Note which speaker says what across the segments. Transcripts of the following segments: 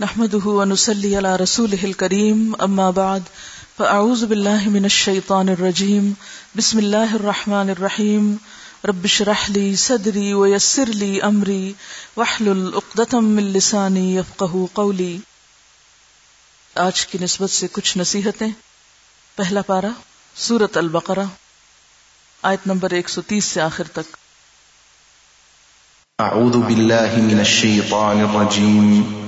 Speaker 1: نحمده ونسلي على رسوله الكريم. أما بعد، فأعوذ بالله من الشيطان الرجيم. بسم الله الرحمن الرحيم. رب اشرح لي صدري ويسر لي أمري. واحلل عقدة من لساني يفقهوا قولي. آج کی نسبت سے کچھ نصیحتیں. پہلا پارا سورت البقرہ، آیت نمبر 130 سے آخر تک.
Speaker 2: أعوذ بالله من الشيطان الرجيم.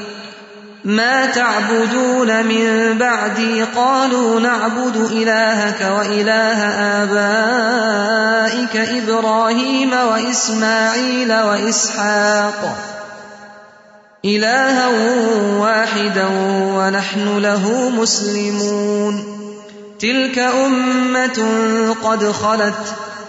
Speaker 3: ما تعبدون من بعدي قالوا نعبد إلهك وإله آبائك إبراهيم وإسماعيل وإسحاق. إلها واحدا ونحن له مسلمون. تلك أمة قد خلت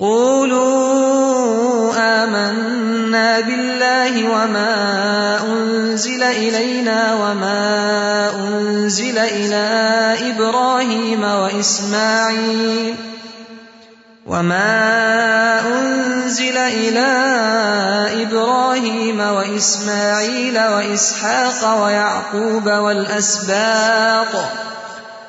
Speaker 3: قولوا آمنا بالله وما أنزل إلينا وما أنزل إلى إبراهيم وإسماعيل وما أنزل إلى إبراهيم وإسماعيل وإسحاق ويعقوب والأسباط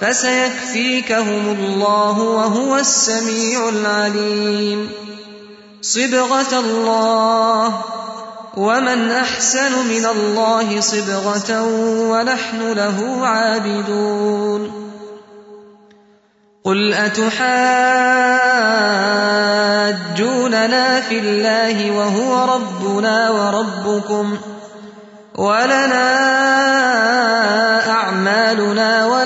Speaker 3: فسيكفيكهم الله وهو السميع العليم. صبغة الله، ومن أحسن من الله صبغة ونحن له عابدون. قل أتحاجوننا في الله وهو ربنا وربكم ولنا أعمالنا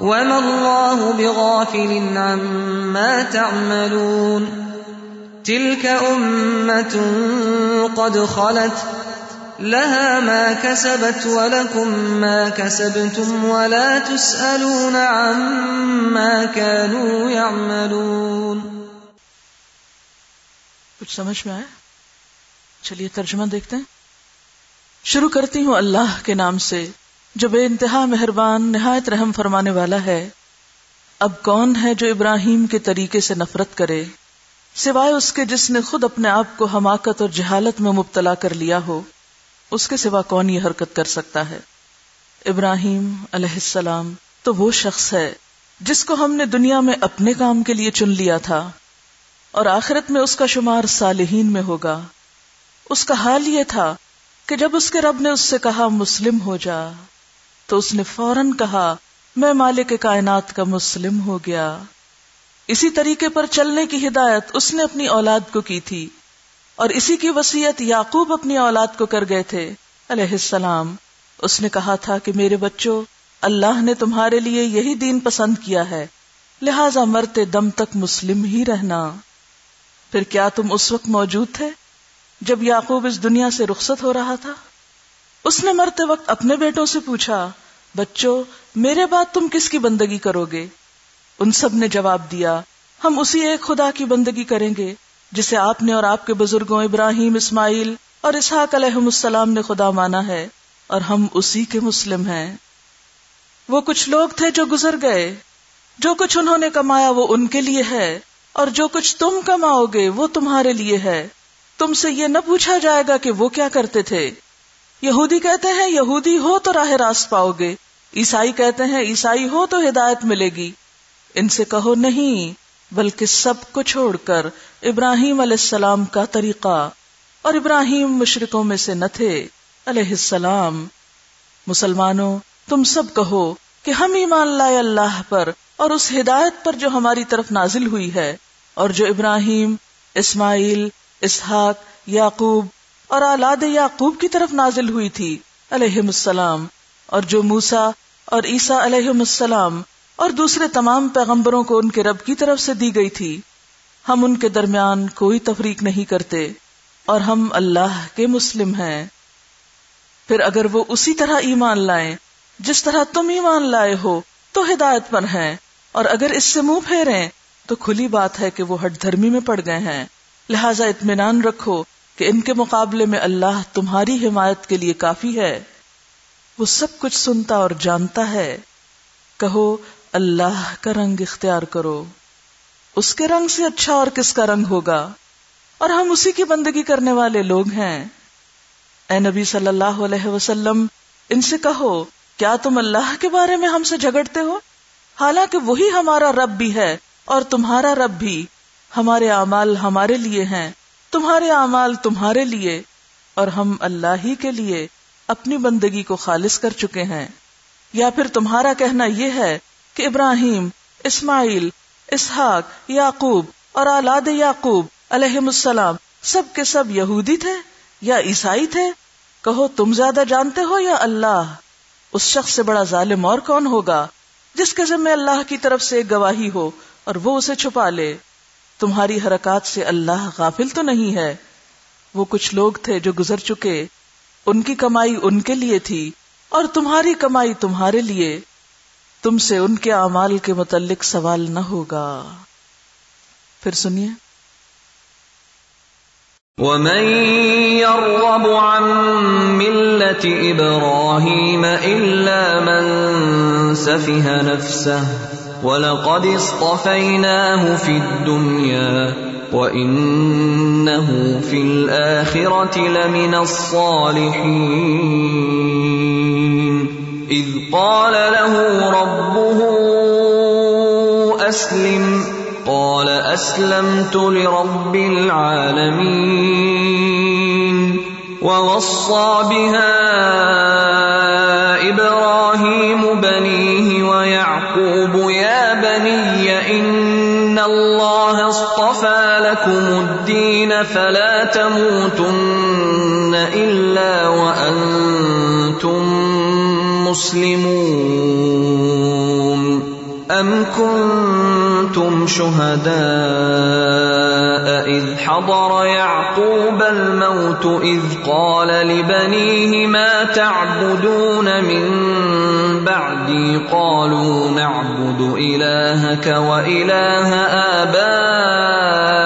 Speaker 3: وما الله بغافل عما تعملون تلك أمة قد خلت لها ما كسبت ولكم ما كسبتم ولا تسألون عما كانوا يعملون
Speaker 1: کچھ سمجھ میں آیا؟ چلیے ترجمہ دیکھتے ہیں۔ شروع کرتی ہوں اللہ کے نام سے۔ جو بے انتہا مہربان، نہایت رحم فرمانے والا ہے۔ اب کون ہے جو ابراہیم کے طریقے سے نفرت کرے؟ سوائے اس کے جس نے خود اپنے آپ کو حماقت اور جہالت میں مبتلا کر لیا ہو، اس کے سوا کون یہ حرکت کر سکتا ہے؟ ابراہیم علیہ السلام تو وہ شخص ہے جس کو ہم نے دنیا میں اپنے کام کے لیے چن لیا تھا اور آخرت میں اس کا شمار صالحین میں ہوگا۔ اس کا حال یہ تھا کہ جب اس کے رب نے اس سے کہا مسلم ہو جا تو اس نے فوراً کہا، میں مالک کائنات کا مسلم ہو گیا۔ اسی طریقے پر چلنے کی ہدایت اس نے اپنی اولاد کو کی تھی اور اسی کی وسیعت یعقوب اپنی اولاد کو کر گئے تھے۔ علیہ السلام، اس نے کہا تھا کہ میرے بچوں، اللہ نے تمہارے لیے یہی دین پسند کیا ہے، لہذا مرتے دم تک مسلم ہی رہنا۔ پھر کیا تم اس وقت موجود تھے جب یعقوب اس دنیا سے رخصت ہو رہا تھا؟ اس نے مرتے وقت اپنے بیٹوں سے پوچھا، بچوں، میرے بعد تم کس کی بندگی کرو گے؟ ان سب نے جواب دیا، ہم اسی ایک خدا کی بندگی کریں گے، جسے آپ نے اور آپ کے بزرگوں ابراہیم، اسماعیل اور اسحاق علیہ السلام نے خدا مانا ہے، اور ہم اسی کے مسلم ہیں۔ وہ کچھ لوگ تھے جو گزر گئے۔ جو کچھ انہوں نے کمایا وہ ان کے لیے ہے، اور جو کچھ تم کماؤ گے وہ تمہارے لیے ہے۔ تم سے یہ نہ پوچھا جائے گا کہ وہ کیا کرتے تھے۔ یہودی کہتے ہیں، یہودی ہو تو راہ راست پاؤ گے۔ عیسائی کہتے ہیں، عیسائی ہو تو ہدایت ملے گی۔ ان سے کہو نہیں، بلکہ سب کو چھوڑ کر ابراہیم علیہ السلام کا طریقہ۔ اور ابراہیم مشرقوں میں سے نہ تھے۔ علیہ السلام۔ مسلمانوں، تم سب کہو کہ ہم ایمان لائے اللہ پر اور اس ہدایت پر جو ہماری طرف نازل ہوئی ہے۔ اور جو ابراہیم، اسماعیل، اسحاق، یعقوب اور اولاد یعقوب کی طرف نازل ہوئی تھی، علیہ السلام۔ اور جو موسا اور عیسیٰ علیہ السلام اور دوسرے تمام پیغمبروں کو ان کے رب کی طرف سے دی گئی تھی، ہم ان کے درمیان کوئی تفریق نہیں کرتے، اور ہم اللہ کے مسلم ہیں۔ پھر اگر وہ اسی طرح ایمان لائیں، جس طرح تم ایمان لائے ہو، تو ہدایت پر ہیں۔ اور اگر اس سے منہ پھیریں، تو کھلی بات ہے کہ وہ ہٹ دھرمی میں پڑ گئے ہیں۔ لہذا اطمینان رکھو کہ ان کے مقابلے میں اللہ تمہاری حمایت کے لیے کافی ہے۔ وہ سب کچھ سنتا اور جانتا ہے۔ کہو، اللہ کا رنگ اختیار کرو۔ اس کے رنگ سے اچھا اور کس کا رنگ ہوگا؟ اور ہم اسی کی بندگی کرنے والے لوگ ہیں۔ اے نبی صلی اللہ علیہ وسلم، ان سے کہو، کیا تم اللہ کے بارے میں ہم سے جھگڑتے ہو؟ حالانکہ وہی ہمارا رب بھی ہے اور تمہارا رب بھی ہمارے اعمال ہمارے لیے ہیں۔ تمہارے اعمال تمہارے لیے اور ہم اللہ ہی کے لیے اپنی بندگی کو خالص کر چکے ہیں۔ یا پھر تمہارا کہنا یہ ہے کہ ابراہیم، اسماعیل، اسحاق، یعقوب اور اولاد یعقوب علیہ السلام سب کے سب یہودی تھے یا عیسائی تھے؟ کہو تم زیادہ جانتے ہو یا اللہ؟ اس شخص سے بڑا ظالم اور کون ہوگا جس کے ذمے اللہ کی طرف سے ایک گواہی ہو اور وہ اسے چھپا لے؟ تمہاری حرکات سے اللہ غافل تو نہیں ہے۔ وہ کچھ لوگ تھے جو گزر چکے، ان کی کمائی ان کے لیے تھی اور تمہاری کمائی تمہارے لیے۔ تم سے ان کے اعمال کے متعلق سوال نہ ہوگا۔ پھر سنیے۔
Speaker 4: ومن يرغب عن ملة إبراهيم إلا من سفه نفسه ولقد اصطفيناه في الدنيا وإنه في الآخرة لمن الصالحين إذ قال له ربه أسلم قال اسلمت لرب العالمين ووصى بها ابراهيم بنيه ويعقوب لكم الدين فلا تموتن الا وانتم مسلمون ام كنتم كنتم شهداء إذ حضر يعقوب الموت إذ قال لبنيه ما تعبدون من بعدي قالوا نعبد إلهك وإله آبائك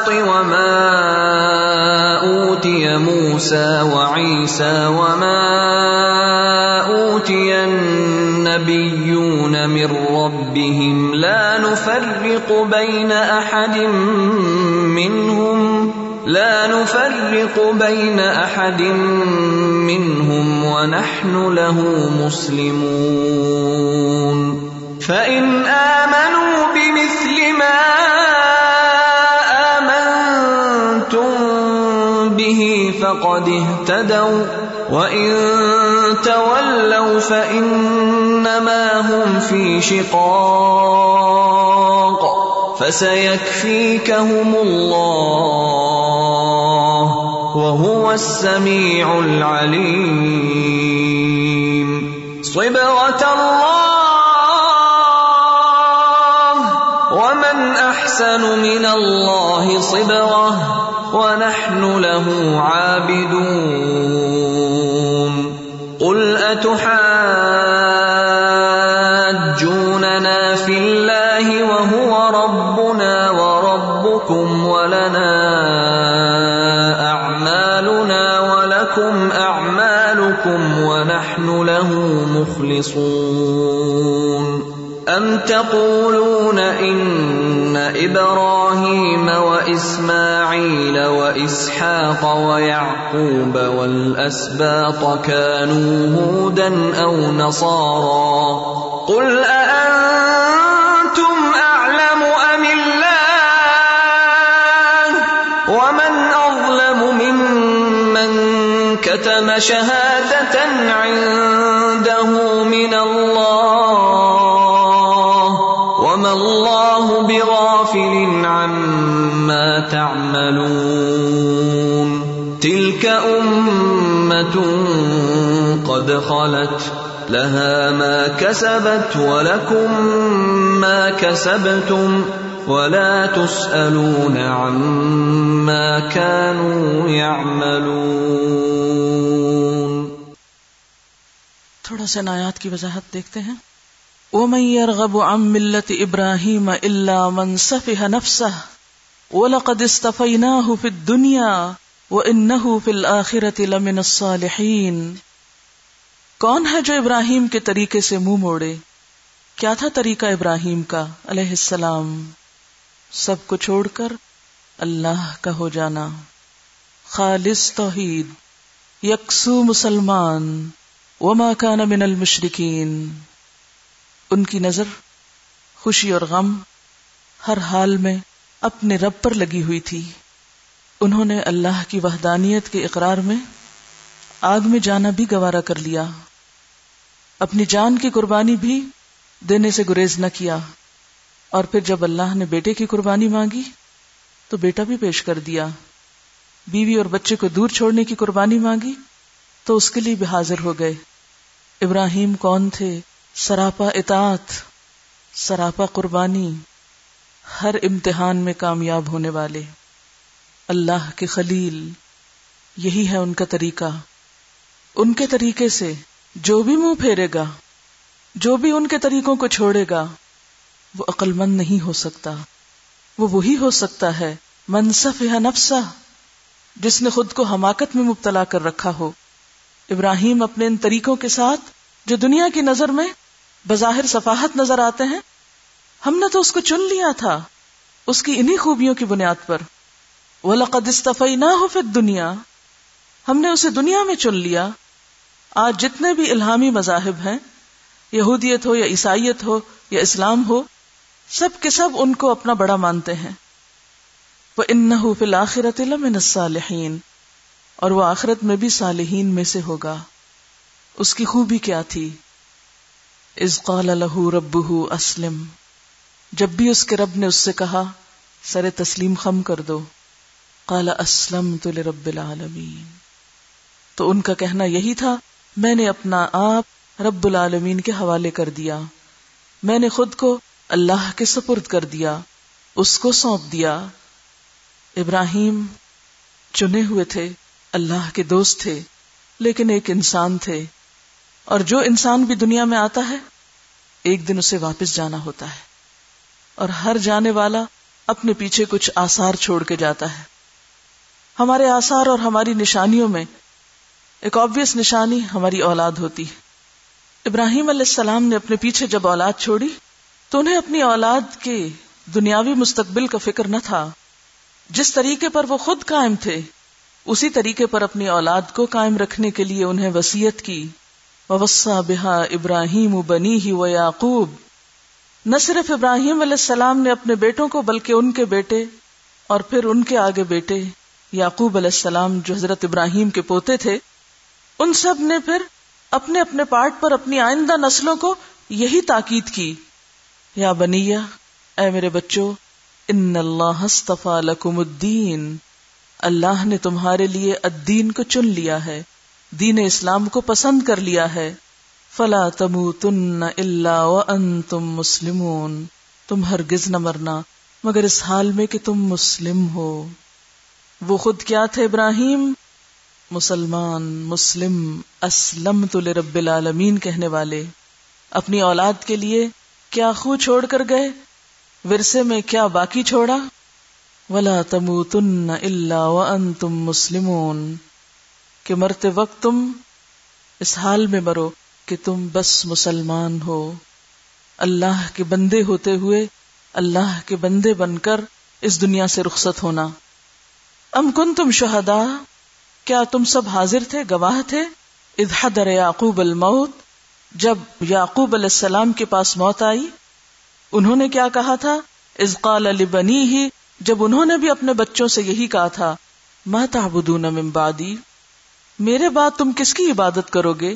Speaker 4: والأسباط وما أوتي موسى وعيسى وما أوتي النبيون من ربهم لا نفرق بين أحد منهم، لا نفرق بين أحد منهم ونحن له مسلمون فإن آمنوا بمثل ما فقد اهتدوا وإن تولوا فإنما هم في شقاق فسيكفيكهم الله وهو السميع العليم. صبغة الله ومن أحسن من الله صبغة. ونحن له عابدون. قل أتحاجوننا في الله وهو ربنا وربكم ولنا أعمالنا ولكم أعمالكم ونحن له مخلصون. أم تقولون إن إبراهيم وإسماعيل وإسحاق ويعقوب والأسباط كانوا هودا أو نصارى قل أأنتم أعلم أم الله ومن أظلم ممن كتم شهادة عنده من الله تعملون. تلك أمة قد خلت. لها ما كسبت ولكم ما كسبتم. ولا تسألون عما كانوا يعملون.
Speaker 1: تھوڑا سا نایات کی وضاحت دیکھتے ہیں. ومن يرغب عن ملة إبراهيم إلا من سفه نفسه ولقد استفيناه في الدنيا وإنه في الآخرة لمن الصالحين۔ کون ہے جو ابراہیم کے طریقے سے منہ موڑے؟ کیا تھا طریقہ ابراہیم کا علیہ السلام؟ سب کو چھوڑ کر اللہ کا ہو جانا۔ خالص توحید۔ یکسو مسلمان۔ وما کان من المشرکین۔ ان کی نظر، خوشی اور غم ہر حال میں اپنے رب پر لگی ہوئی تھی۔ انہوں نے اللہ کی وحدانیت کے اقرار میں آگ میں جانا بھی گوارا کر لیا۔ اپنی جان کی قربانی بھی دینے سے گریز نہ کیا۔ اور پھر جب اللہ نے بیٹے کی قربانی مانگی، تو بیٹا بھی پیش کر دیا۔ بیوی اور بچے کو دور چھوڑنے کی قربانی مانگی، تو اس کے لیے بھی حاضر ہو گئے۔ ابراہیم کون تھے؟ سراپا اطاعت، سراپا قربانی۔ ہر امتحان میں کامیاب ہونے والے۔ اللہ کے خلیل، یہی ہے ان کا طریقہ۔ ان کے طریقے سے جو بھی منہ پھیرے گا، جو بھی ان کے طریقوں کو چھوڑے گا، وہ عقل مند نہیں ہو سکتا۔ وہ وہی ہو سکتا ہے منصف یا نفسا جس نے خود کو حماقت میں مبتلا کر رکھا ہو۔ ابراہیم اپنے ان طریقوں کے ساتھ جو دنیا کی نظر میں بظاہر صفاحت نظر آتے ہیں ہم نے تو اس کو چن لیا تھا، اس کی انہی خوبیوں کی بنیاد پر۔ وہ لقد استفی نہ ہو پھر دنیا ہم نے اسے دنیا میں چن لیا۔ آج جتنے بھی الہامی مذاہب ہیں، یہودیت ہو یا عیسائیت ہو یا اسلام ہو، سب کے سب ان کو اپنا بڑا مانتے ہیں۔ وہ ان فی الآخرت من الصالحین اور وہ آخرت میں بھی صالحین میں سے ہوگا۔ اس کی خوبی کیا تھی؟ از قال له ربه اسلم جب بھی اس کے رب نے اس سے کہا، سر تسلیم خم کر دو۔ قال اسلم تو رب العالمین۔ تو ان کا کہنا یہی تھا، میں نے اپنا آپ رب العالمین کے حوالے کر دیا۔ میں نے خود کو اللہ کے سپرد کر دیا، اس کو سونپ دیا۔ ابراہیم چنے ہوئے تھے، اللہ کے دوست تھے، لیکن ایک انسان تھے۔ اور جو انسان بھی دنیا میں آتا ہے، ایک دن اسے واپس جانا ہوتا ہے۔ اور ہر جانے والا اپنے پیچھے کچھ آسار چھوڑ کے جاتا ہے۔ ہمارے آسار اور ہماری نشانیوں میں ایک آبیس نشانی ہماری اولاد ہوتی ہے۔ ابراہیم علیہ السلام نے اپنے پیچھے جب اولاد چھوڑی تو انہیں اپنی اولاد کے دنیاوی مستقبل کا فکر نہ تھا۔ جس طریقے پر وہ خود قائم تھے، اسی طریقے پر اپنی اولاد کو قائم رکھنے کے لیے انہیں وسیعت کی۔ وسا بحا ابراہیم بنی ہی و یعقوب نہ صرف ابراہیم علیہ السلام نے اپنے بیٹوں کو، بلکہ ان کے بیٹے اور پھر ان کے آگے بیٹے یعقوب علیہ السلام جو حضرت ابراہیم کے پوتے تھے، ان سب نے پھر اپنے اپنے پارٹ پر اپنی آئندہ نسلوں کو یہی تاکید کی۔ یا بنیا اے میرے بچوں، ان اللہ لکم الدین۔ اللہ نے تمہارے لیے الدین کو چن لیا ہے، دین اسلام کو پسند کر لیا ہے۔ فلا تم تن اللہ ان تم مسلم تم ہرگز نہ مرنا، مگر اس حال میں کہ تم مسلم ہو۔ وہ خود کیا تھے ابراہیم؟ مسلمان، مسلم اسلم تو رب العالمین کہنے والے۔ اپنی اولاد کے لیے کیا خو چھوڑ کر گئے؟ ورثے میں کیا باقی چھوڑا؟ ولا تم تن اللہ ان تم مسلم کہ مرتے وقت تم اس حال میں مرو۔ کہ تم بس مسلمان ہو۔ اللہ کے بندے ہوتے ہوئے اللہ کے بندے بن کر اس دنیا سے رخصت ہونا۔ ام کن تم شہدا کیا تم سب حاضر تھے، گواہ تھے؟ ادحدر یعقوب الموت۔ جب یعقوب علیہ السلام کے پاس موت آئی، انہوں نے کیا کہا تھا؟ از قال علی ہی جب انہوں نے بھی اپنے بچوں سے یہی کہا تھا، ما تعبدون من بعدی؟ میرے بعد تم کس کی عبادت کرو گے؟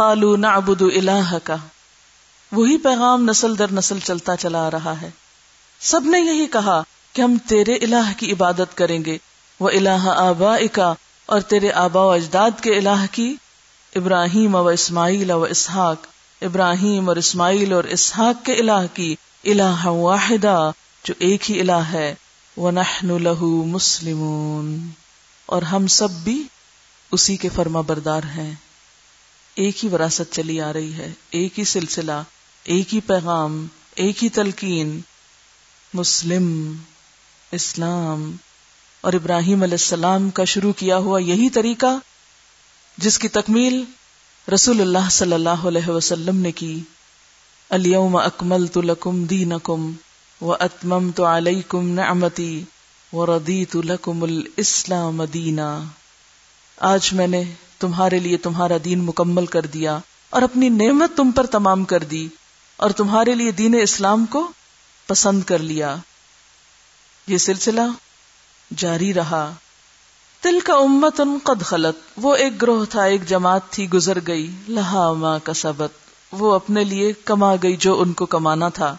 Speaker 1: قالو نعبد الہ کا وہی پیغام نسل در نسل چلتا چلا آ رہا ہے۔ سب نے یہی کہا کہ ہم تیرے الہ کی عبادت کریں گے۔ وہ الہ آبا اور تیرے آبا و اجداد کے الہ کی۔ ابراہیم و اسماعیل و اسحاق۔ ابراہیم اور اسماعیل اور اسحاق کے الہ کی الہ واحدہ جو ایک ہی الہ ہے۔ وہ نحن لہو مسلمون۔ اور ہم سب بھی اسی کے فرما بردار ہیں۔ ایک ہی وراثت چلی آ رہی ہے، ایک ہی سلسلہ، ایک ہی پیغام، ایک ہی تلقین۔ مسلم، اسلام۔ اور ابراہیم علیہ السلام کا شروع کیا ہوا یہی طریقہ جس کی تکمیل رسول اللہ صلی اللہ علیہ وسلم نے کی۔ اليوم اکمل تو لکم دینکم و اتمم تو علیہ کم نعمتی و ردی تو لکم الاسلام دینا۔ آج میں نے تمہارے لیے تمہارا دین مکمل کر دیا اور اپنی نعمت تم پر تمام کر دی اور تمہارے لیے دین اسلام کو پسند کر لیا۔ یہ سلسلہ جاری رہا۔ دل کا امت ان قد خلط وہ ایک گروہ تھا، ایک جماعت تھی، گزر گئی۔ لہا ماں کا سبت وہ اپنے لیے کما گئی جو ان کو کمانا تھا۔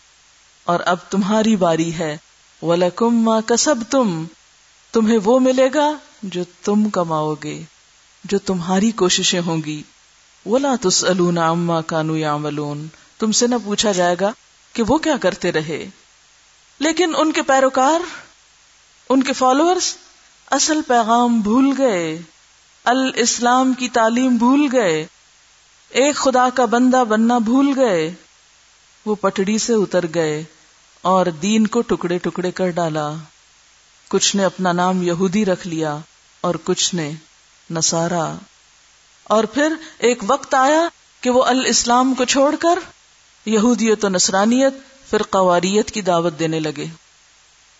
Speaker 1: اور اب تمہاری باری ہے۔ وَلَكُمْ مَا كَسَبْتُمْ تمہیں وہ ملے گا جو تم کماؤ گے۔ جو تمہاری کوششیں ہوں گی۔ ولا تسألون عما كانوا يعملون۔ تم سے نہ پوچھا جائے گا کہ وہ کیا کرتے رہے۔ لیکن ان کے پیروکار، ان کے فالوورز اصل پیغام بھول گئے۔ الاسلام کی تعلیم بھول گئے۔ ایک خدا کا بندہ بننا بھول گئے۔ وہ پٹڑی سے اتر گئے اور دین کو ٹکڑے ٹکڑے کر ڈالا۔ کچھ نے اپنا نام یہودی رکھ لیا اور کچھ نے نسارا اور پھر ایک وقت آیا کہ وہ الاسلام کو چھوڑ کر یہودیت و نصرانیت پھر قواریت کی دعوت دینے لگے۔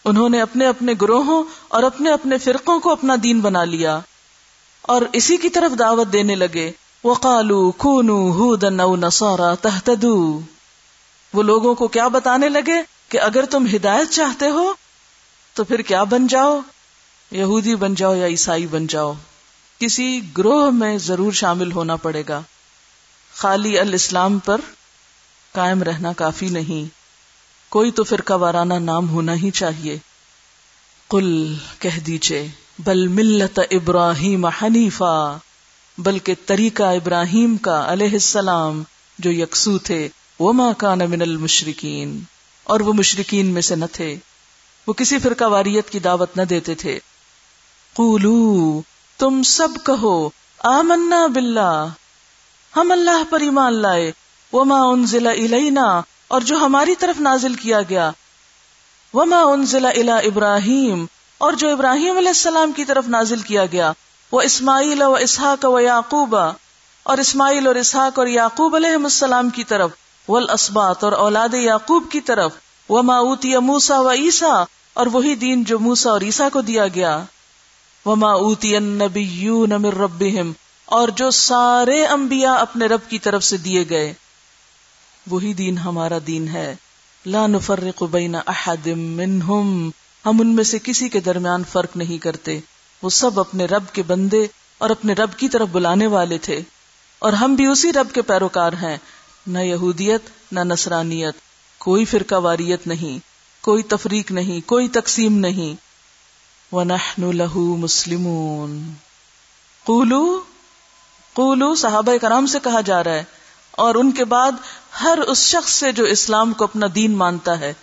Speaker 1: انہوں نے اپنے اپنے گروہوں اور اپنے اپنے فرقوں کو اپنا دین بنا لیا۔ اور اسی کی طرف دعوت دینے لگے۔ وہ کالو خونو ہو تحتدو وہ لوگوں کو کیا بتانے لگے کہ اگر تم ہدایت چاہتے ہو تو پھر کیا بن جاؤ؟ یہودی بن جاؤ یا عیسائی بن جاؤ؟ کسی گروہ میں ضرور شامل ہونا پڑے گا۔ خالی الاسلام پر قائم رہنا کافی نہیں۔ کوئی تو فرقہ وارانہ نام ہونا ہی چاہیے۔ کل کہہ دیجیے بل ملت ابراہیم حنیفا، بلکہ طریقہ ابراہیم کا علیہ السلام جو یکسو تھے وہ ماں کا من المشرقین اور وہ مشرقین میں سے نہ تھے۔ وہ کسی فرقہ واریت کی دعوت نہ دیتے تھے۔ قولو تم سب کہو، آمنا باللہ۔ ہم اللہ پر ایمان لائے۔ وما انزل الینا، اور جو ہماری طرف نازل کیا گیا۔ وما انزل الی ابراہیم، اور جو ابراہیم علیہ السلام کی طرف نازل کیا گیا۔ وہ اسماعیل و اسحاق و یعقوب، اور اسماعیل اور اسحاق اور یعقوب علیہ السلام کی طرف۔ والاسباط، اور اولاد یعقوب کی طرف۔ وہ اوتی موسا و عیسا اور وہی دین جو موسا اور عیسا کو دیا گیا۔ وما اوتی النبیون من ربهم، اور جو سارے انبیاء اپنے رب کی طرف سے دیے گئے۔ وہی دین ہمارا دین ہے۔ لا نفرق بین احد منہم، ہم ان میں سے کسی کے درمیان فرق نہیں کرتے۔ وہ سب اپنے رب کے بندے اور اپنے رب کی طرف بلانے والے تھے۔ اور ہم بھی اسی رب کے پیروکار ہیں۔ نہ یہودیت، نہ نصرانیت۔ کوئی فرقہ واریت نہیں، کوئی تفریق نہیں، کوئی تقسیم نہیں۔ وَنَحْنُ لَهُ مُسْلِمُونَ۔ قولو قولو صحابہ کرام سے کہا جا رہا ہے، اور ان کے بعد ہر اس شخص سے جو اسلام کو اپنا دین مانتا ہے،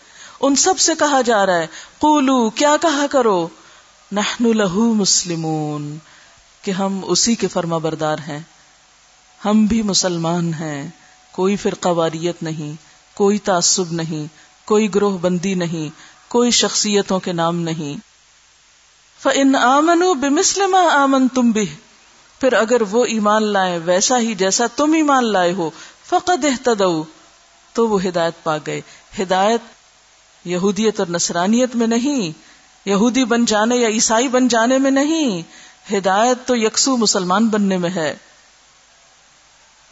Speaker 1: ان سب سے کہا جا رہا ہے، قولو، کیا کہا کرو؟ نحن لہو مسلمون۔ کہ ہم اسی کے فرما بردار ہیں۔ ہم بھی مسلمان ہیں، کوئی فرقہ واریت نہیں، کوئی تعصب نہیں، کوئی گروہ بندی نہیں، کوئی شخصیتوں کے نام نہیں۔ فن آمن بمسلم آمن تم بھی پھر اگر وہ ایمان لائے ویسا ہی جیسا تم ایمان لائے ہو، فقد احتدو تو وہ ہدایت پا گئے۔ ہدایت یہودیت اور نصرانیت میں نہیں، یہودی بن جانے یا عیسائی بن جانے میں نہیں۔ ہدایت تو یکسو مسلمان بننے میں ہے۔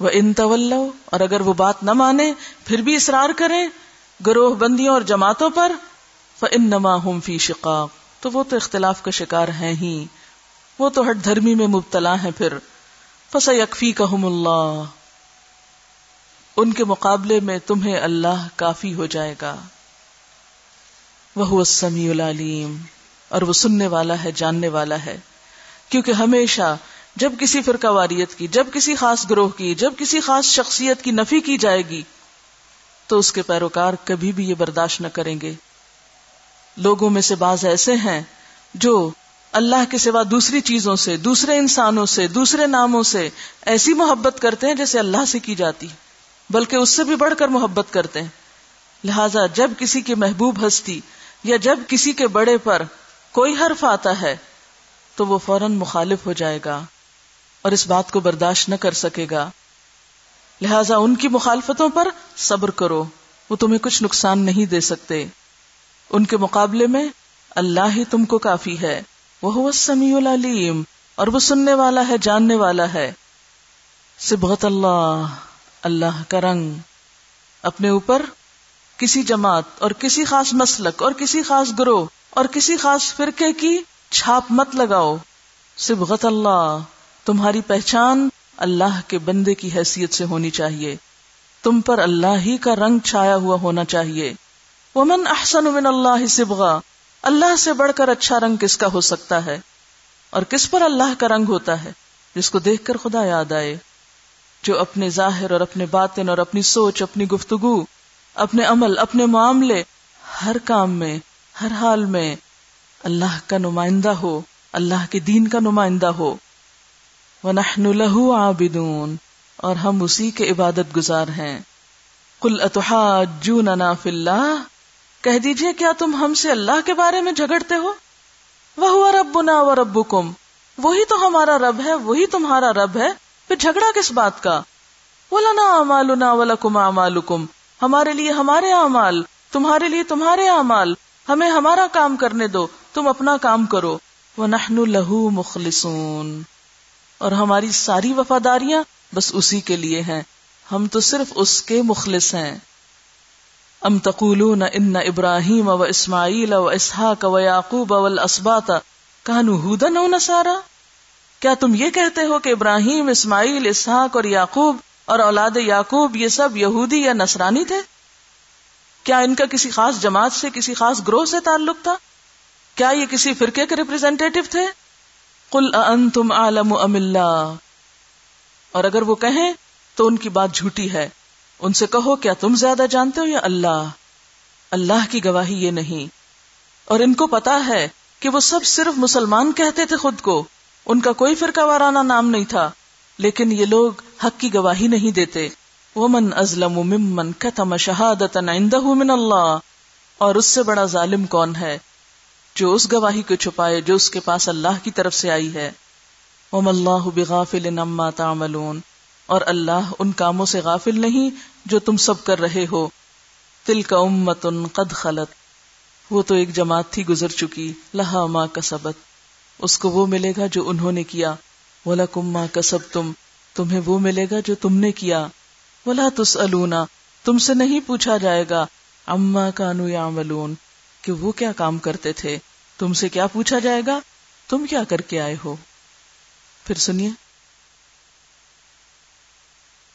Speaker 1: وہ ان طول اور اگر وہ بات نہ مانے، پھر بھی اصرار کریں گروہ بندیوں اور جماعتوں پر۔ ان نما ہوں فی شقاق تو وہ تو اختلاف کا شکار ہیں ہی۔ وہ تو ہٹ دھرمی میں مبتلا ہیں پھر۔ فس یکفی کا اللہ ان کے مقابلے میں تمہیں اللہ کافی ہو جائے گا۔ وہ سمیع العلیم اور وہ سننے والا ہے، جاننے والا ہے۔ کیونکہ ہمیشہ جب کسی فرقہ واریت کی، جب کسی خاص گروہ کی، جب کسی خاص شخصیت کی نفی کی جائے گی، تو اس کے پیروکار کبھی بھی یہ برداشت نہ کریں گے۔ لوگوں میں سے بعض ایسے ہیں جو اللہ کے سوا دوسری چیزوں سے، دوسرے انسانوں سے، دوسرے ناموں سے ایسی محبت کرتے ہیں جیسے اللہ سے کی جاتی بلکہ اس سے بھی بڑھ کر محبت کرتے ہیں۔ لہذا جب کسی کی محبوب ہستی یا جب کسی کے بڑے پر کوئی حرف آتا ہے، تو وہ فوراً مخالف ہو جائے گا اور اس بات کو برداشت نہ کر سکے گا۔ لہذا ان کی مخالفتوں پر صبر کرو، وہ تمہیں کچھ نقصان نہیں دے سکتے۔ ان کے مقابلے میں اللہ ہی تم کو کافی ہے۔ وہ سمیع العلیم۔ اور وہ سننے والا ہے، جاننے والا ہے۔ سبغت اللہ۔ اللہ کا رنگ۔ اپنے اوپر کسی جماعت اور کسی خاص مسلک اور کسی خاص گروہ اور کسی خاص فرقے کی چھاپ مت لگاؤ۔ سبغت اللہ۔ تمہاری پہچان اللہ کے بندے کی حیثیت سے ہونی چاہیے۔ تم پر اللہ ہی کا رنگ چھایا ہوا ہونا چاہیے۔ ومن احسن من اللہ سبغا، اللہ سے بڑھ کر اچھا رنگ کس کا ہو سکتا ہے؟ اور کس پر اللہ کا رنگ ہوتا ہے؟ جس کو دیکھ کر خدا یاد آئے۔ جو اپنے ظاہر اور اپنے باطن اور اپنی سوچ، اپنی گفتگو، اپنے عمل، اپنے معاملے، ہر کام میں، ہر حال میں اللہ کا نمائندہ ہو، اللہ کے دین کا نمائندہ ہو۔ وَنَحْنُ لَهُ عَابِدُونَ، اور ہم اسی کے عبادت گزار ہیں۔ قُلْ أَتُحَاجُّونَنَا فِي اللَّهِ؟ کہہ دیجیے کیا تم ہم سے اللہ کے بارے میں جھگڑتے ہو؟ وَهُوَ رَبُّنَا وَرَبُّكُمْ وہی تو ہمارا رب ہے، وہی تمہارا رب ہے۔ پھر جھگڑا کس بات کا؟ وَلَنَا عَمَالُنَا وَلَكُمْ عَمَالُكُمْ ہمارے لیے ہمارے اعمال، تمہارے لیے تمہارے اعمال۔ ہمیں ہمارا کام کرنے دو، تم اپنا کام کرو۔ وہ نہن لہو مخلصون۔ اور ہماری ساری وفاداریاں بس اسی کے لیے ہیں۔ ہم تو صرف اس کے مخلص ہیں۔ ام تقولون ان ابراہیم و اسماعیل و اسحاق و یعقوب والاسباط کانو ہودن و نصارا؟ کیا تم یہ کہتے ہو کہ ابراہیم، اسماعیل، اسحاق اور یعقوب اور اولاد یعقوب یہ سب یہودی یا نصرانی تھے؟ کیا ان کا کسی خاص جماعت سے کسی خاص گروہ سے تعلق تھا؟ کیا یہ کسی فرقے کے ریپرزینٹیو تھے؟ کل ان تم عالم ام اللہ۔ اور اگر وہ کہیں تو ان کی بات جھوٹی ہے۔ ان سے کہو، کیا تم زیادہ جانتے ہو یا اللہ؟ اللہ کی گواہی یہ نہیں۔ اور ان کو پتا ہے کہ وہ سب صرف مسلمان کہتے تھے خود کو۔ ان کا کوئی فرقہ وارانہ نام نہیں تھا۔ لیکن یہ لوگ حق کی گواہی نہیں دیتے۔ ومن ازلم ممن کتم شہادت عنده من اللہ اور اس سے بڑا ظالم کون ہے؟ جو اس گواہی کو چھپائے، جو اس کے پاس اللہ کی طرف سے آئی ہے۔ وم اللہ بغافل عما تعملون۔ اور اللہ ان کاموں سے غافل نہیں جو تم سب کر رہے ہو۔ تل کا امت قد خلط وہ تو ایک جماعت تھی گزر چکی۔ لہا ماں کا سبت اس کو وہ ملے گا جو انہوں نے کیا۔ ولا کما کسب تم تمہیں وہ ملے گا جو تم نے کیا۔ ولا تس تم سے نہیں پوچھا جائے گا۔ اما کانو یا کہ وہ کیا کام کرتے تھے۔ تم سے کیا پوچھا جائے گا؟ تم کیا کر کے آئے ہو؟ پھر سنیے۔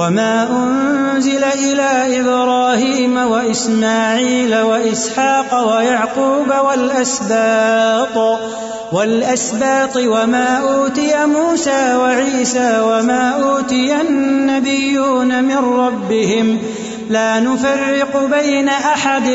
Speaker 5: وما أنزل إلى إبراهيم وإسماعيل وإسحاق ويعقوب والأسباط والأسباط وما أوتي موسى وعيسى وما أوتي النبيون من ربهم، لا نفرق بين أحد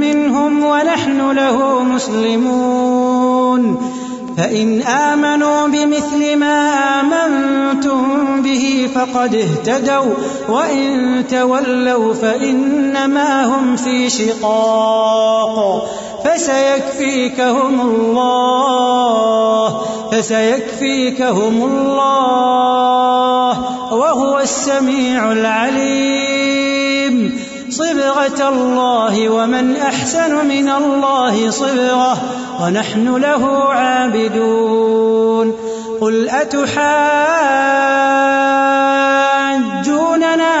Speaker 5: منهم ونحن له مسلمون. فإن آمنوا بمثل ما آمنتم به فقد اهتدوا وإن تولوا فإنما هم في شقاق فسيكفيكهم الله فسيكفيكهم الله وهو السميع العليم صبغة الله ومن أحسن من الله صبغة ونحن له عابدون. قل أتحاجوننا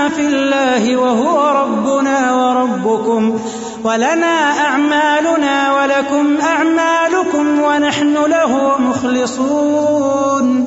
Speaker 5: في الله وهو ربنا وربكم ولنا أعمالنا ولكم أعمالكم ونحن له مخلصون.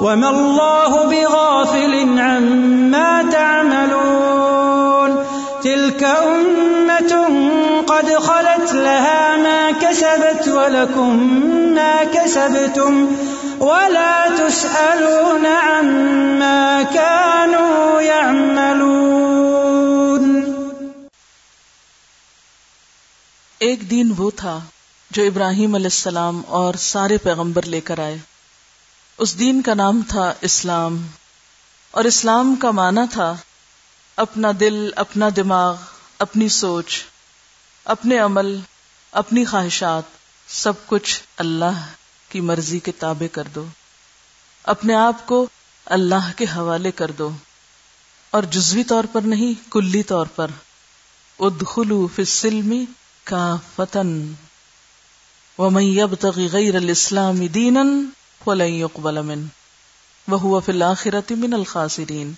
Speaker 5: وما الله بغافل عما تعملون. تلك أمة قد خلت لها ما كسبت ولكم ما كسبتم ولا تسألون عما كانوا يعملون.
Speaker 1: ایک دین وہ تھا جو ابراہیم علیہ السلام اور سارے پیغمبر لے کر آئے۔ اس دین کا نام تھا اسلام اور اسلام کا معنی تھا اپنا دل، اپنا دماغ، اپنی سوچ، اپنے عمل، اپنی خواہشات، سب کچھ اللہ کی مرضی کے تابع کر دو۔ اپنے آپ کو اللہ کے حوالے کر دو۔ اور جزوی طور پر نہیں، کلی طور پر۔ ادخلو فی السلم کا فتن ومن يبتغي غير الاسلام دينا فلن يقبل منه، وهو في الاخره من الخاسرين.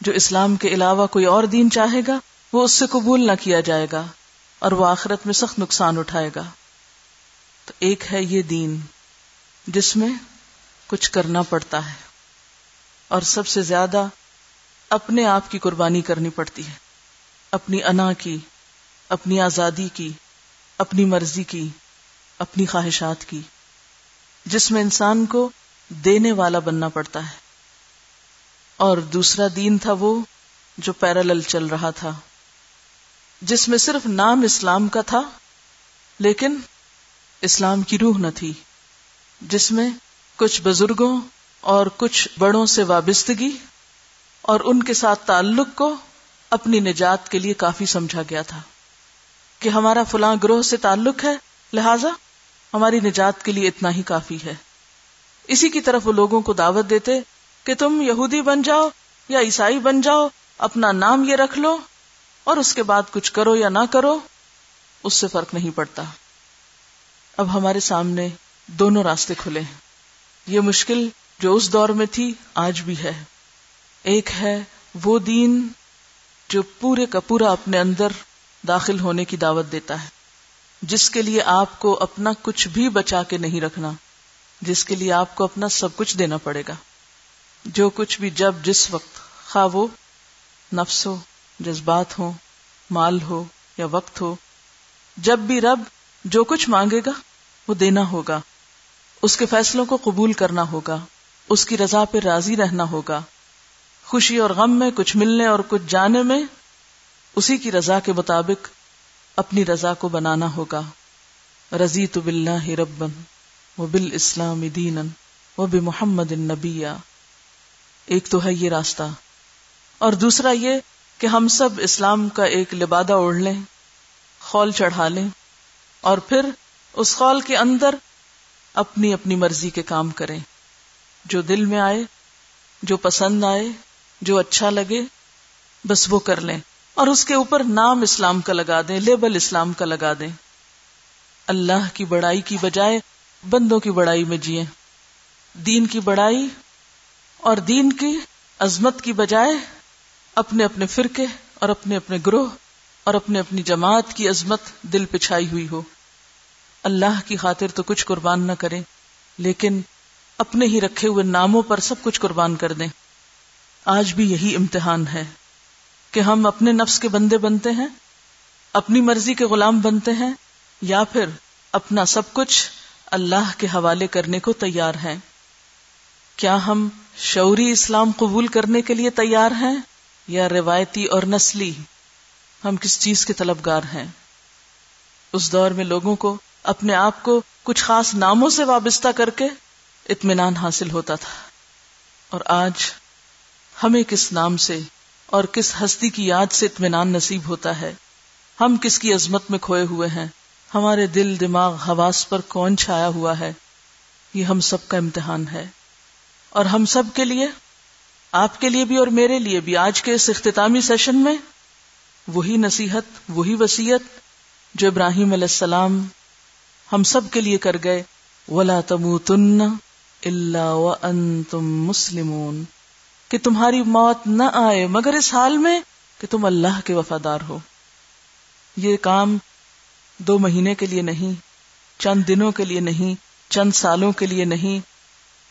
Speaker 1: جو اسلام کے علاوہ کوئی اور دین چاہے گا، وہ اس سے قبول نہ کیا جائے گا، اور وہ آخرت میں سخت نقصان اٹھائے گا۔ تو ایک ہے یہ دین، جس میں کچھ کرنا پڑتا ہے، اور سب سے زیادہ اپنے آپ کی قربانی کرنی پڑتی ہے۔ اپنی انا کی، اپنی آزادی کی، اپنی مرضی کی، اپنی خواہشات کی۔ جس میں انسان کو دینے والا بننا پڑتا ہے۔ اور دوسرا دین تھا وہ جو پیرالل چل رہا تھا، جس میں صرف نام اسلام کا تھا، لیکن اسلام کی روح نہ تھی، جس میں کچھ بزرگوں اور کچھ بڑوں سے وابستگی اور ان کے ساتھ تعلق کو اپنی نجات کے لیے کافی سمجھا گیا تھا کہ ہمارا فلاں گروہ سے تعلق ہے۔ لہذا ہماری نجات کے لیے اتنا ہی کافی ہے۔ اسی کی طرف وہ لوگوں کو دعوت دیتے کہ تم یہودی بن جاؤ یا عیسائی بن جاؤ، اپنا نام یہ رکھ لو اور اس کے بعد کچھ کرو یا نہ کرو، اس سے فرق نہیں پڑتا۔ اب ہمارے سامنے دونوں راستے کھلے ہیں۔ یہ مشکل جو اس دور میں تھی، آج بھی ہے۔ ایک ہے وہ دین جو پورے کا پورا اپنے اندر داخل ہونے کی دعوت دیتا ہے۔ جس کے لیے آپ کو اپنا کچھ بھی بچا کے نہیں رکھنا، جس کے لیے آپ کو اپنا سب کچھ دینا پڑے گا۔ جو کچھ بھی جب، جس وقت، خواہ وہ نفس ہو، جذبات ہو، مال ہو یا وقت ہو، جب بھی رب جو کچھ مانگے گا، وہ دینا ہوگا۔ اس کے فیصلوں کو قبول کرنا ہوگا۔ اس کی رضا پہ راضی رہنا ہوگا۔ خوشی اور غم میں کچھ ملنے اور کچھ جانے میں، اسی کی رضا کے مطابق اپنی رضا کو بنانا ہوگا۔ رضی تو بلّہ ربن وہ بال اسلام دین وہ بے محمد نبیا ایک تو ہے یہ راستہ۔ اور دوسرا یہ کہ ہم سب اسلام کا ایک لبادہ اوڑھ لیں، خول چڑھا لیں، اور پھر اس خول کے اندر اپنی اپنی مرضی کے کام کریں۔ جو دل میں آئے، جو پسند آئے، جو اچھا لگے، بس وہ کر لیں۔ اور اس کے اوپر نام اسلام کا لگا دیں، لیبل اسلام کا لگا دیں۔ اللہ کی بڑائی کی بجائے بندوں کی بڑائی میں جیے دین کی بڑائی اور دین کی عظمت کی بجائے اپنے اپنے فرقے اور اپنے اپنے گروہ اور اپنے اپنی جماعت کی عظمت دل پچھائی ہوئی ہو۔ اللہ کی خاطر تو کچھ قربان نہ کریں، لیکن اپنے ہی رکھے ہوئے ناموں پر سب کچھ قربان کر دیں۔ آج بھی یہی امتحان ہے۔ کہ ہم اپنے نفس کے بندے بنتے ہیں، اپنی مرضی کے غلام بنتے ہیں، یا پھر اپنا سب کچھ اللہ کے حوالے کرنے کو تیار ہیں۔ کیا ہم شعوری اسلام قبول کرنے کے لیے تیار ہیں یا روایتی اور نسلی؟ ہم کس چیز کے طلبگار ہیں؟ اس دور میں لوگوں کو اپنے آپ کو کچھ خاص ناموں سے وابستہ کر کے اطمینان حاصل ہوتا تھا۔ اور آج ہمیں کس نام سے اور کس ہستی کی یاد سے اطمینان نصیب ہوتا ہے۔ ہم کس کی عظمت میں کھوئے ہوئے ہیں۔ ہمارے دل دماغ حواس پر کون چھایا ہوا ہے۔ یہ ہم سب کا امتحان ہے۔ اور ہم سب کے لیے، آپ کے لیے بھی اور میرے لیے بھی آج کے اس اختتامی سیشن میں وہی نصیحت، وہی وسیعت جو ابراہیم علیہ السلام ہم سب کے لیے کر گئے۔ ولا تم تن اللہ تم مسلمون۔ کہ تمہاری موت نہ آئے، مگر اس حال میں کہ تم اللہ کے وفادار ہو۔ یہ کام دو مہینے کے لیے نہیں، چند دنوں کے لیے نہیں، چند سالوں کے لیے نہیں۔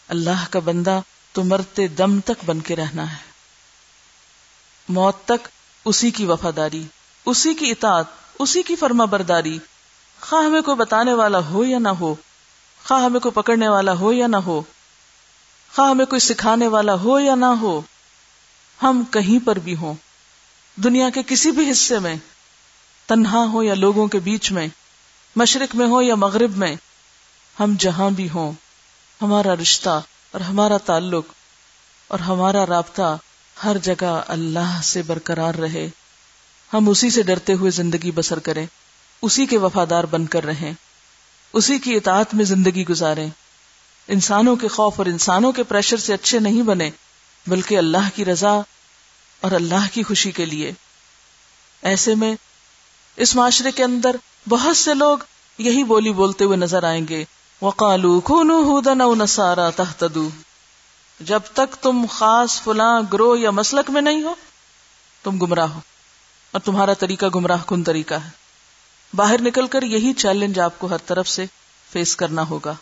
Speaker 1: اللہ کا بندہ تو مرتے دم تک بن کے رہنا ہے۔ موت تک اسی کی وفاداری، اسی کی اطاعت، اسی کی فرما برداری۔ خواہ ہمیں کوئی بتانے والا ہو یا نہ ہو، خواہ ہمیں کوئی پکڑنے والا ہو یا نہ ہو خواہ ہمیں کوئی سکھانے والا ہو یا نہ ہو، ہم کہیں پر بھی ہوں۔ دنیا کے کسی بھی حصے میں، تنہا ہو یا لوگوں کے بیچ میں، مشرق میں ہو یا مغرب میں، ہم جہاں بھی ہوں، ہمارا رشتہ اور ہمارا تعلق اور ہمارا رابطہ ہر جگہ اللہ سے برقرار رہے۔ ہم اسی سے ڈرتے ہوئے زندگی بسر کریں، اسی کے وفادار بن کر رہیں، اسی کی اطاعت میں زندگی گزاریں۔ انسانوں کے خوف اور انسانوں کے پریشر سے اچھے نہیں بنے، بلکہ اللہ کی رضا اور اللہ کی خوشی کے لیے۔ ایسے میں اس معاشرے کے اندر بہت سے لوگ یہی بولی بولتے ہوئے نظر آئیں گے وقالو خونو نسارا تہتدو جب تک تم خاص فلاں گروہ یا مسلک میں نہیں ہو، تم گمراہ ہو۔ اور تمہارا طریقہ گمراہ کن طریقہ ہے۔ باہر نکل کر یہی چیلنج آپ کو ہر طرف سے فیس کرنا ہوگا۔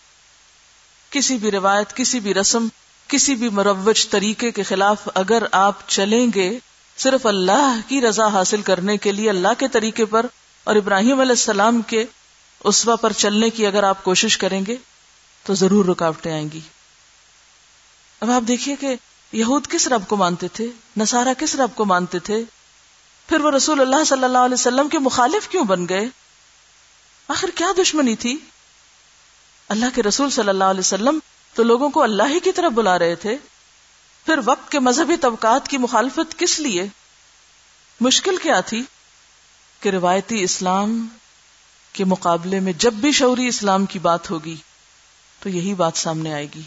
Speaker 1: کسی بھی روایت، کسی بھی رسم، کسی بھی مروج طریقے کے خلاف اگر آپ چلیں گے، صرف اللہ کی رضا حاصل کرنے کے لیے، اللہ کے طریقے پر اور ابراہیم علیہ السلام کے اسوا پر چلنے کی اگر آپ کوشش کریں گے، تو ضرور رکاوٹیں آئیں گی۔ اب آپ دیکھیے کہ یہود کس رب کو مانتے تھے؟ نسارا کس رب کو مانتے تھے؟ پھر وہ رسول اللہ صلی اللہ علیہ وسلم کے مخالف کیوں بن گئے؟ آخر کیا دشمنی تھی؟ اللہ کے رسول صلی اللہ علیہ وسلم تو لوگوں کو اللہ ہی کی طرف بلا رہے تھے۔ پھر وقت کے مذہبی طبقات کی مخالفت کس لیے؟ مشکل کیا تھی کہ روایتی اسلام کے مقابلے میں جب بھی شعوری اسلام کی بات ہوگی تو یہی بات سامنے آئے گی۔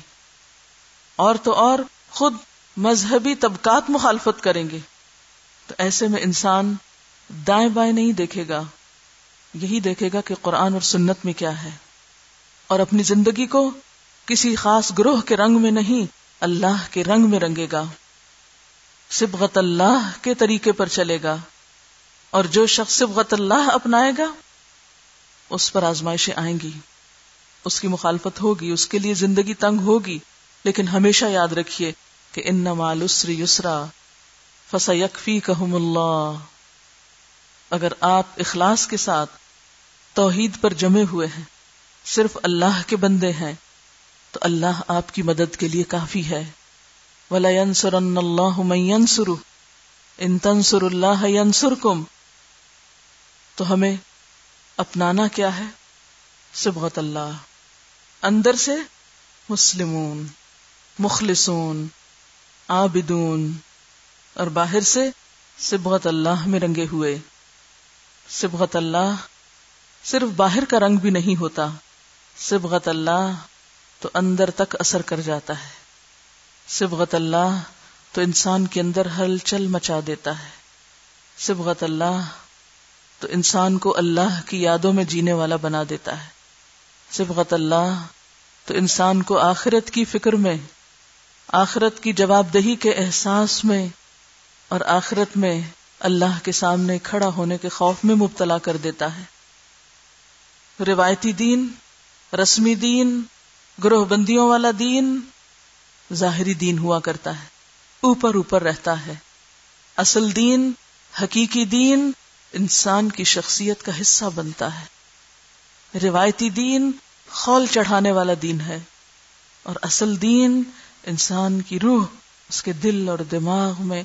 Speaker 1: اور تو اور خود مذہبی طبقات مخالفت کریں گے۔ تو ایسے میں انسان دائیں بائیں نہیں دیکھے گا۔ یہی دیکھے گا کہ قرآن اور سنت میں کیا ہے۔ اور اپنی زندگی کو کسی خاص گروہ کے رنگ میں نہیں، اللہ کے رنگ میں رنگے گا۔ سبغت اللہ کے طریقے پر چلے گا۔ اور جو شخص سبغت اللہ اپنائے گا، اس پر آزمائشیں آئیں گی۔ اس کی مخالفت ہوگی، اس کے لیے زندگی تنگ ہوگی۔ لیکن ہمیشہ یاد رکھیے کہ ان نمال یسرا فسا یکفی کہم اللہ اگر آپ اخلاص کے ساتھ توحید پر جمے ہوئے ہیں صرف اللہ کے بندے ہیں، تو اللہ آپ کی مدد کے لیے کافی ہے۔ ولا ینسر اللہ ینسر ان تنسر اللہ ینسر کم تو ہمیں اپنانا کیا ہے؟ سبغت اللہ۔ اندر سے مسلمون، مخلصون، عابدون، اور باہر سے سبغت اللہ میں رنگے ہوئے۔ سبغت اللہ صرف باہر کا رنگ بھی نہیں ہوتا۔ سبغت اللہ تو اندر تک اثر کر جاتا ہے۔ سبغت اللہ تو انسان کے اندر ہلچل مچا دیتا ہے۔ سبغت اللہ تو انسان کو اللہ کی یادوں میں جینے والا بنا دیتا ہے۔ سبغت اللہ تو انسان کو آخرت کی فکر میں، آخرت کی جواب دہی کے احساس میں، اور آخرت میں اللہ کے سامنے کھڑا ہونے کے خوف میں مبتلا کر دیتا ہے۔ روایتی دین رسمی دین، گروہ بندیوں والا دین ظاہری دین ہوا کرتا ہے، اوپر اوپر رہتا ہے۔ اصل دین، حقیقی دین انسان کی شخصیت کا حصہ بنتا ہے۔ روایتی دین خول چڑھانے والا دین ہے۔ اور اصل دین انسان کی روح، اس کے دل اور دماغ میں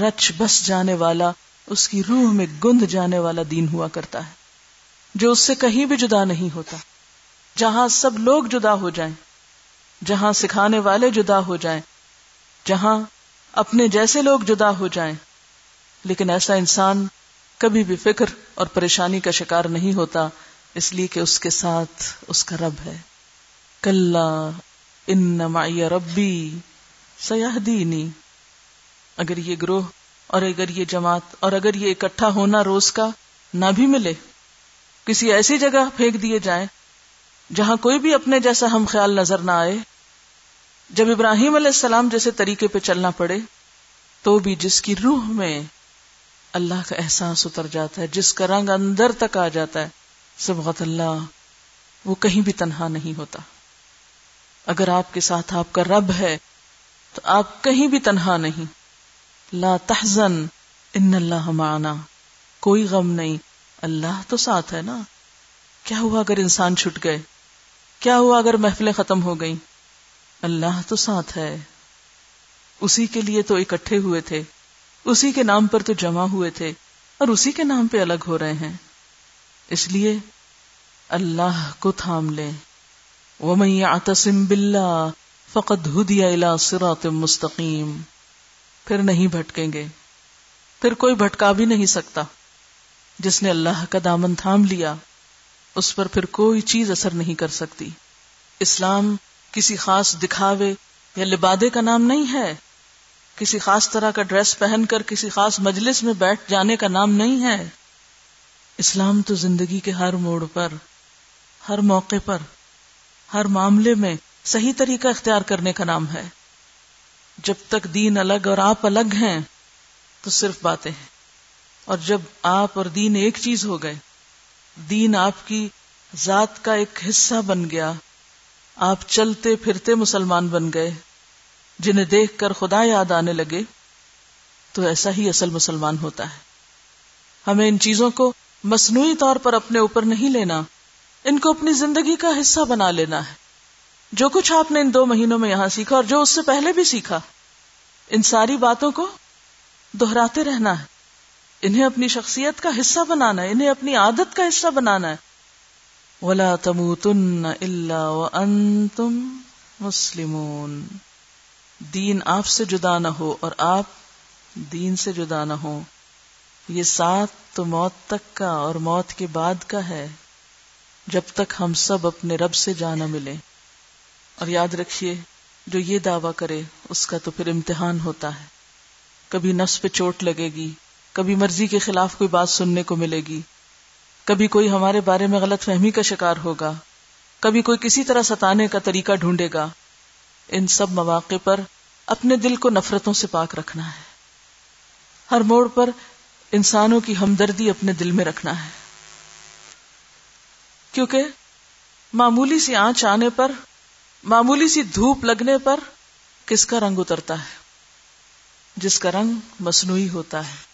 Speaker 1: رچ بس جانے والا، اس کی روح میں گند جانے والا دین ہوا کرتا ہے۔ جو اس سے کہیں بھی جدا نہیں ہوتا۔ جہاں سب لوگ جدا ہو جائیں، جہاں سکھانے والے جدا ہو جائیں، جہاں اپنے جیسے لوگ جدا ہو جائیں۔ لیکن ایسا انسان کبھی بھی فکر اور پریشانی کا شکار نہیں ہوتا، اس لیے کہ اس کے ساتھ اس کا رب ہے۔ کل ان ربی سیاح دینی اگر یہ گروہ اور اگر یہ جماعت اور اگر یہ اکٹھا ہونا روز کا نہ بھی ملے، کسی ایسی جگہ پھینک دیے جائیں جہاں کوئی بھی اپنے جیسا ہم خیال نظر نہ آئے، جب ابراہیم علیہ السلام جیسے طریقے پہ چلنا پڑے، تو بھی جس کی روح میں اللہ کا احساس اتر جاتا ہے، جس کا رنگ اندر تک آ جاتا ہے، سبغت اللہ، وہ کہیں بھی تنہا نہیں ہوتا۔ اگر آپ کے ساتھ آپ کا رب ہے، تو آپ کہیں بھی تنہا نہیں۔ لا تحزن، ان اللہ معنا۔ کوئی غم نہیں، اللہ تو ساتھ ہے نا۔ کیا ہوا اگر انسان چھٹ گئے؟ کیا ہوا اگر محفلیں ختم ہو گئیں؟ اللہ تو ساتھ ہے۔ اسی کے لیے تو اکٹھے ہوئے تھے۔ اسی کے نام پر تو جمع ہوئے تھے اور اسی کے نام پہ الگ ہو رہے ہیں۔ اس لیے اللہ کو تھام لیں۔ وہ میں آتسم بلّہ فقط ہدیا الا سرات مستقیم پھر نہیں بھٹکیں گے۔ پھر کوئی بھٹکا بھی نہیں سکتا۔ جس نے اللہ کا دامن تھام لیا۔ اس پر پھر کوئی چیز اثر نہیں کر سکتی۔ اسلام کسی خاص دکھاوے یا لبادے کا نام نہیں ہے۔ کسی خاص طرح کا ڈریس پہن کر کسی خاص مجلس میں بیٹھ جانے کا نام نہیں ہے۔ اسلام تو زندگی کے ہر موڑ پر، ہر موقع پر، ہر معاملے میں صحیح طریقہ اختیار کرنے کا نام ہے۔ جب تک دین الگ اور آپ الگ ہیں، تو صرف باتیں ہیں۔ اور جب آپ اور دین ایک چیز ہو گئے دین آپ کی ذات کا ایک حصہ بن گیا۔ آپ چلتے پھرتے مسلمان بن گئے۔ جنہیں دیکھ کر خدا یاد آنے لگے، تو ایسا ہی اصل مسلمان ہوتا ہے۔ ہمیں ان چیزوں کو مصنوعی طور پر اپنے اوپر نہیں لینا، ان کو اپنی زندگی کا حصہ بنا لینا ہے۔ جو کچھ آپ نے ان دو مہینوں میں یہاں سیکھا اور جو اس سے پہلے بھی سیکھا، ان ساری باتوں کو دہراتے رہنا ہے۔ انہیں اپنی شخصیت کا حصہ بنانا ہے، انہیں اپنی عادت کا حصہ بنانا ہے۔ ولا تموتن الا وانتم مسلمون۔ دین آپ سے جدا نہ ہو اور آپ دین سے جدا نہ ہو یہ ساتھ تو موت تک کا اور موت کے بعد کا ہے، جب تک ہم سب اپنے رب سے جانا ملے اور یاد رکھیے، جو یہ دعویٰ کرے، اس کا تو پھر امتحان ہوتا ہے۔ کبھی نفس پہ چوٹ لگے گی کبھی مرضی کے خلاف کوئی بات سننے کو ملے گی۔ کبھی کوئی ہمارے بارے میں غلط فہمی کا شکار ہوگا۔ کبھی کوئی کسی طرح ستانے کا طریقہ ڈھونڈے گا۔ ان سب مواقع پر اپنے دل کو نفرتوں سے پاک رکھنا ہے۔ ہر موڑ پر انسانوں کی ہمدردی اپنے دل میں رکھنا ہے۔ کیونکہ معمولی سی آنچ آنے پر، معمولی سی دھوپ لگنے پر کس کا رنگ اترتا ہے؟ جس کا رنگ مصنوعی ہوتا ہے۔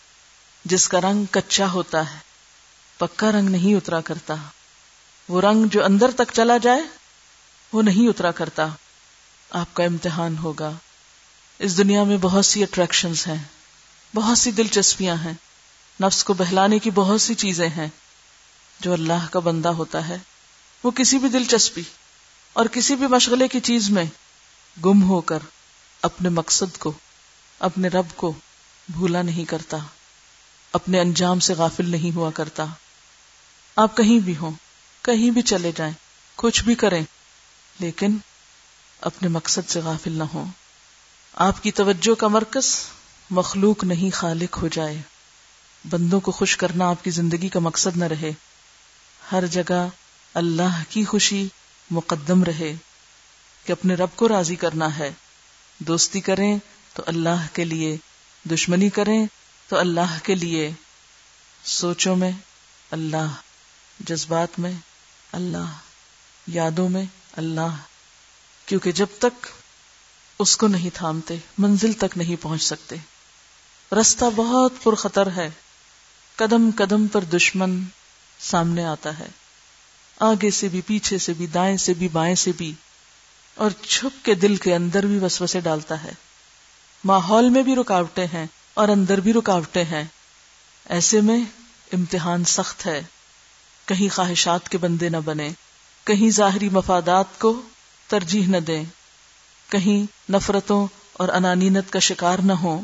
Speaker 1: جس کا رنگ کچا ہوتا ہے، پکا رنگ نہیں اترا کرتا۔ وہ رنگ جو اندر تک چلا جائے، وہ نہیں اترا کرتا۔ آپ کا امتحان ہوگا۔ اس دنیا میں بہت سی اٹریکشنز ہیں۔ بہت سی دلچسپیاں ہیں۔ نفس کو بہلانے کی بہت سی چیزیں ہیں۔ جو اللہ کا بندہ ہوتا ہے، وہ کسی بھی دلچسپی اور کسی بھی مشغلے کی چیز میں گم ہو کر اپنے مقصد کو، اپنے رب کو بھولا نہیں کرتا۔ اپنے انجام سے غافل نہیں ہوا کرتا۔ آپ کہیں بھی ہوں، کہیں بھی چلے جائیں، کچھ بھی کریں، لیکن اپنے مقصد سے غافل نہ ہو آپ کی توجہ کا مرکز مخلوق نہیں خالق ہو جائے۔ بندوں کو خوش کرنا آپ کی زندگی کا مقصد نہ رہے۔ ہر جگہ اللہ کی خوشی مقدم رہے کہ اپنے رب کو راضی کرنا ہے۔ دوستی کریں تو اللہ کے لیے، دشمنی کریں تو اللہ کے لیے سوچوں میں، اللہ جذبات میں، اللہ یادوں میں، اللہ، کیونکہ جب تک اس کو نہیں تھامتے، منزل تک نہیں پہنچ سکتے۔ رستہ بہت پر خطر ہے۔ قدم قدم پر دشمن سامنے آتا ہے۔ آگے سے بھی، پیچھے سے بھی، دائیں سے بھی، بائیں سے بھی۔ اور چھپ کے دل کے اندر بھی وسوسے ڈالتا ہے۔ ماحول میں بھی رکاوٹیں ہیں۔ اور اندر بھی رکاوٹیں ہیں۔ ایسے میں امتحان سخت ہے۔ کہیں خواہشات کے بندے نہ بنے کہیں ظاہری مفادات کو ترجیح نہ دیں۔ کہیں نفرتوں اور انانینت کا شکار نہ ہو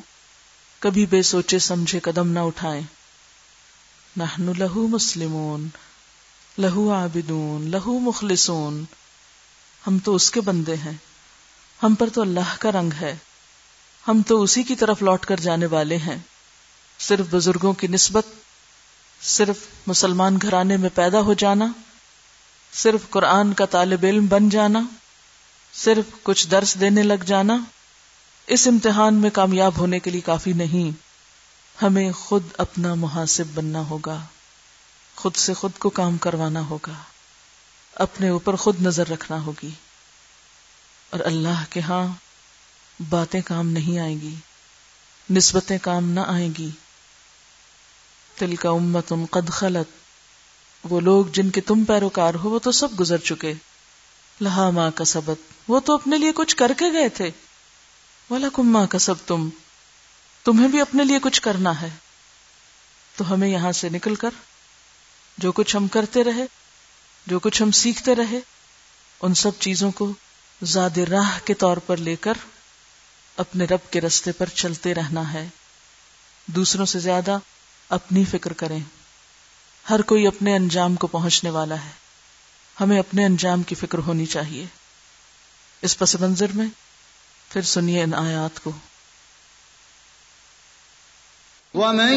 Speaker 1: کبھی بے سوچے سمجھے قدم نہ اٹھائیں۔ نحن لہو مسلمون، لہو عابدون، لہو مخلصون۔ ہم تو اس کے بندے ہیں۔ ہم پر تو اللہ کا رنگ ہے۔ ہم تو اسی کی طرف لوٹ کر جانے والے ہیں۔ صرف بزرگوں کی نسبت، صرف مسلمان گھرانے میں پیدا ہو جانا، صرف قرآن کا طالب علم بن جانا، صرف کچھ درس دینے لگ جانا، اس امتحان میں کامیاب ہونے کے لیے کافی نہیں۔ ہمیں خود اپنا محاسب بننا ہوگا، خود سے خود کو کام کروانا ہوگا، اپنے اوپر خود نظر رکھنا ہوگی۔ اور اللہ کے ہاں باتیں کام نہیں آئیں گی، نسبتیں کام نہ آئیں گی۔ تل کا امت قد خلت۔ وہ لوگ جن کے تم پیروکار ہو، وہ تو سب گزر چکے۔ لہا ماں کا سبت وہ تو اپنے لیے کچھ کر کے گئے تھے۔ والا کم ماں کا سب تم تمہیں بھی اپنے لیے کچھ کرنا ہے۔ تو ہمیں یہاں سے نکل کر، جو کچھ ہم کرتے رہے، جو کچھ ہم سیکھتے رہے، ان سب چیزوں کو زاد راہ کے طور پر لے کر اپنے رب کے رستے پر چلتے رہنا ہے۔ دوسروں سے زیادہ اپنی فکر کریں۔ ہر کوئی اپنے انجام کو پہنچنے والا ہے۔ ہمیں اپنے انجام کی فکر ہونی چاہیے۔ اس پس منظر میں پھر سنیے ان آیات کو۔
Speaker 6: ومن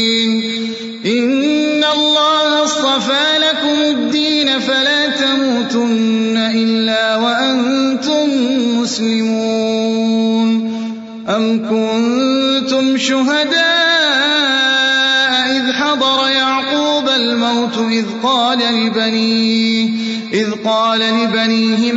Speaker 6: تموتن إلا وأنتم مسلمون أم كنتم شهداء إذ حضر يعقوب الموت إذ قال لبنيه إذ قال لبنيه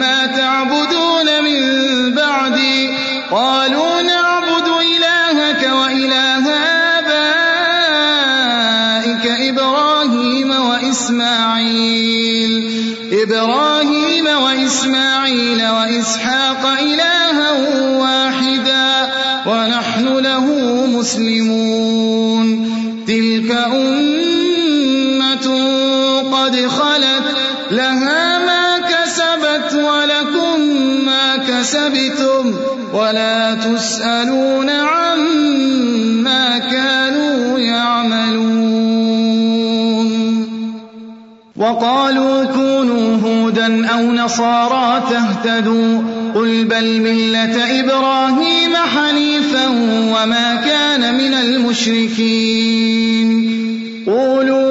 Speaker 6: وإسحاق إلها واحدا ونحن له مسلمون. تلك أمة قد خلت، لها ما كسبت ولكم ما كسبتم. ولا تسألون عما كانوا يعملون. وقالوا كونوا هودا أو نصارى تهتدوا قل بل ملة إبراهيم حنيفا وما كان من المشركين قولوا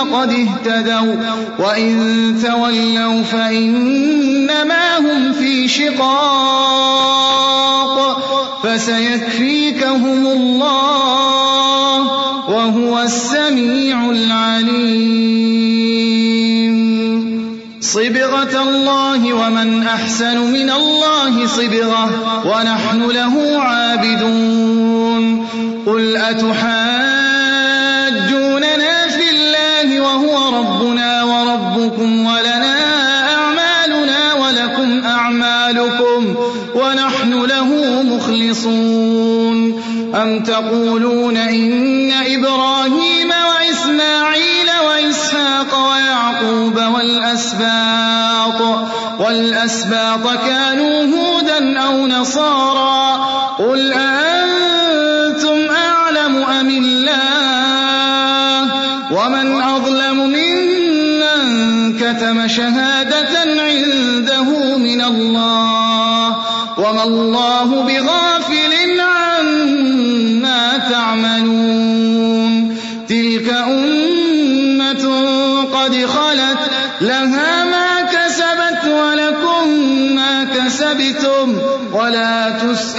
Speaker 6: فقد اهتدوا وإن تولوا فإنما هم في شقاق فسيكفيكهم الله وهو السميع العليم. صبغة الله ومن أحسن من الله صبغة ونحن له عابدون. قل أتحاجوننا مخلصون أم تقولون إن إبراهيم وإسماعيل وإسحاق ويعقوب والأسباط والأسباط كانوا هودا أو نصارى قل أنتم ولا تس